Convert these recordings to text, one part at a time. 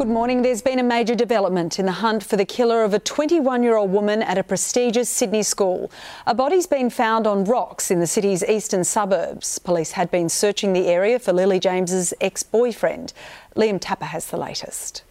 Good morning. There's been a major development in the hunt for the killer of a 21 year old woman at a prestigious Sydney school. A body's been found on rocks in the city's eastern suburbs. Police had been searching the area for Lilie James's ex boyfriend. Liam Tapper has the latest.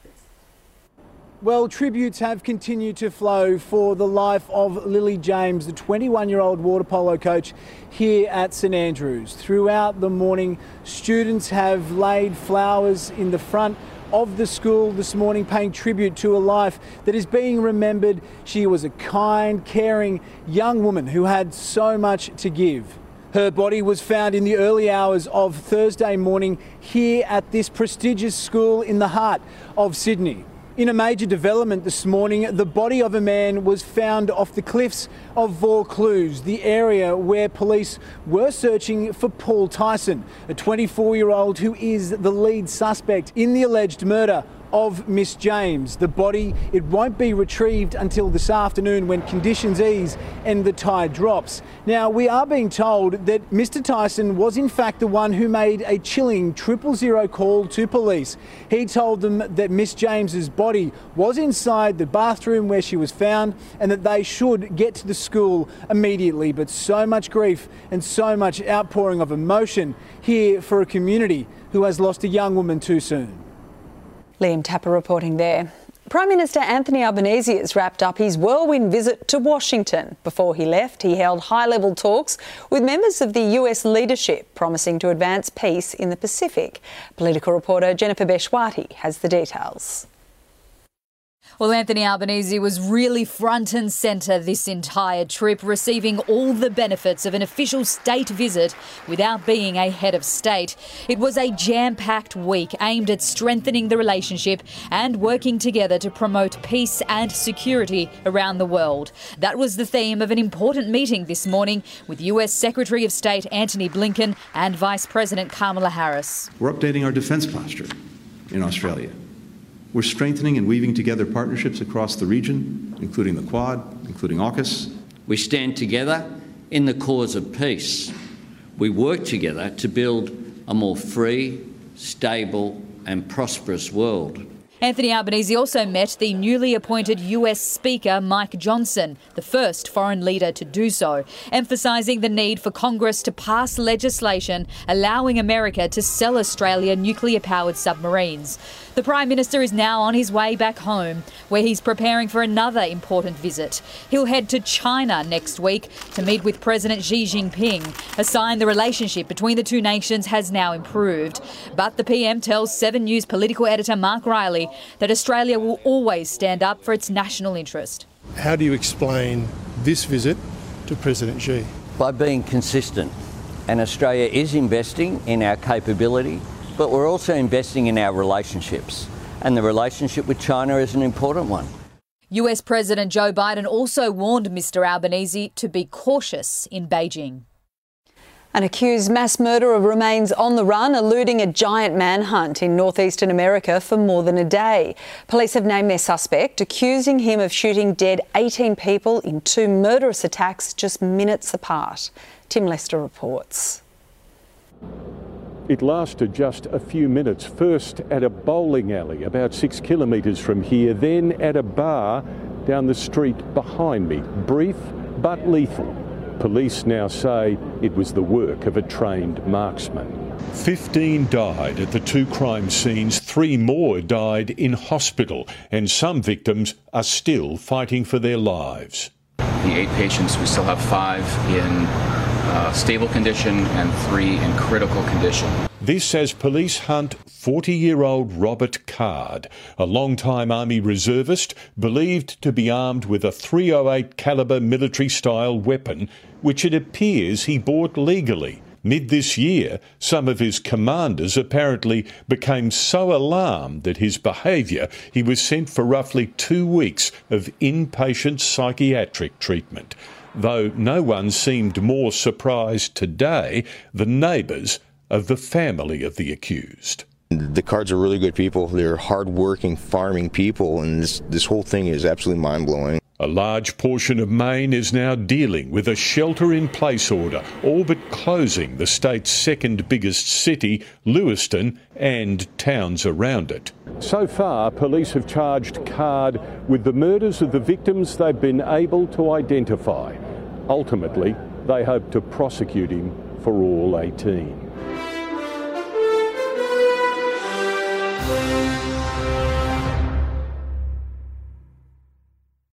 Well, tributes have continued to flow for the life of Lilie James, the 21 year old water polo coach here at St Andrews. Throughout the morning, students have laid flowers in the front of the school this morning, paying tribute to a life that is being remembered. She was a kind, caring young woman who had so much to give. Her body was found in the early hours of Thursday morning here at this prestigious school in the heart of Sydney. In a major development this morning, the body of a man was found off the cliffs of Vaucluse, the area where police were searching for Paul Thijssen, a 24 year old who is the lead suspect in the alleged murder of Miss James. The body, it won't be retrieved until this afternoon when conditions ease and the tide drops. Now, we are being told that Mr Thijssen was in fact the one who made a chilling triple zero call to police. He told them that Miss James's body was inside the bathroom where she was found and that they should get to the school immediately. But so much grief and so much outpouring of emotion here for a community who has lost a young woman too soon. Liam Tapper reporting there. Prime Minister Anthony Albanese has wrapped up his whirlwind visit to Washington. Before he left, he held high level talks with members of the US leadership, promising to advance peace in the Pacific. Political reporter Jennifer Bechwati has the details. Well, Anthony Albanese was really front and centre this entire trip, receiving all the benefits of an official state visit without being a head of state. It was a jam packed week aimed at strengthening the relationship and working together to promote peace and security around the world. That was the theme of an important meeting this morning with US Secretary of State Antony Blinken and Vice President Kamala Harris. We're updating our defence posture in Australia. We're strengthening and weaving together partnerships across the region, including the Quad, including AUKUS. We stand together in the cause of peace. We work together to build a more free, stable, and prosperous world. Anthony Albanese also met the newly appointed US Speaker Mike Johnson, the first foreign leader to do so, emphasising the need for Congress to pass legislation allowing America to sell Australia nuclear powered submarines. The Prime Minister is now on his way back home, where he's preparing for another important visit. He'll head to China next week to meet with President Xi Jinping, a sign the relationship between the two nations has now improved. But the PM tells 7 News political editor Mark Riley that Australia will always stand up for its national interest. How do you explain this visit to President Xi? By being consistent. And Australia is investing in our capability but we're also investing in our relationships. And the relationship with China is an important one. US President Joe Biden also warned Mr. Albanese to be cautious in Beijing. An accused mass murderer remains on the run, eluding a giant manhunt in northeastern America for more than a day. Police have named their suspect, accusing him of shooting dead 18 people in two murderous attacks just minutes apart. Tim Lester reports. It lasted just a few minutes, first at a bowling alley about six kilometres from here, then at a bar down the street behind me. Brief but lethal. Police now say it was the work of a trained marksman. 15 died at the two crime scenes, three more died in hospital, and some victims are still fighting for their lives. The eight patients, we still have five in uh, stable condition and three in critical condition. This says police hunt 40 year old Robert Card, a long-time Army reservist believed to be armed with a 308 caliber military style weapon, which it appears he bought legally. Mid this year, some of his commanders apparently became so alarmed at his behaviour he was sent for roughly two weeks of inpatient psychiatric treatment though no one seemed more surprised today than neighbours of the family of the accused. The Cards are really good people. They're hardworking, farming people, and this, this whole thing is absolutely mind blowing. A large portion of Maine is now dealing with a shelter in place order, all but closing the state's second biggest city, Lewiston, and towns around it. So far, police have charged Card with the murders of the victims they've been able to identify. Ultimately, they hope to prosecute him for all 18.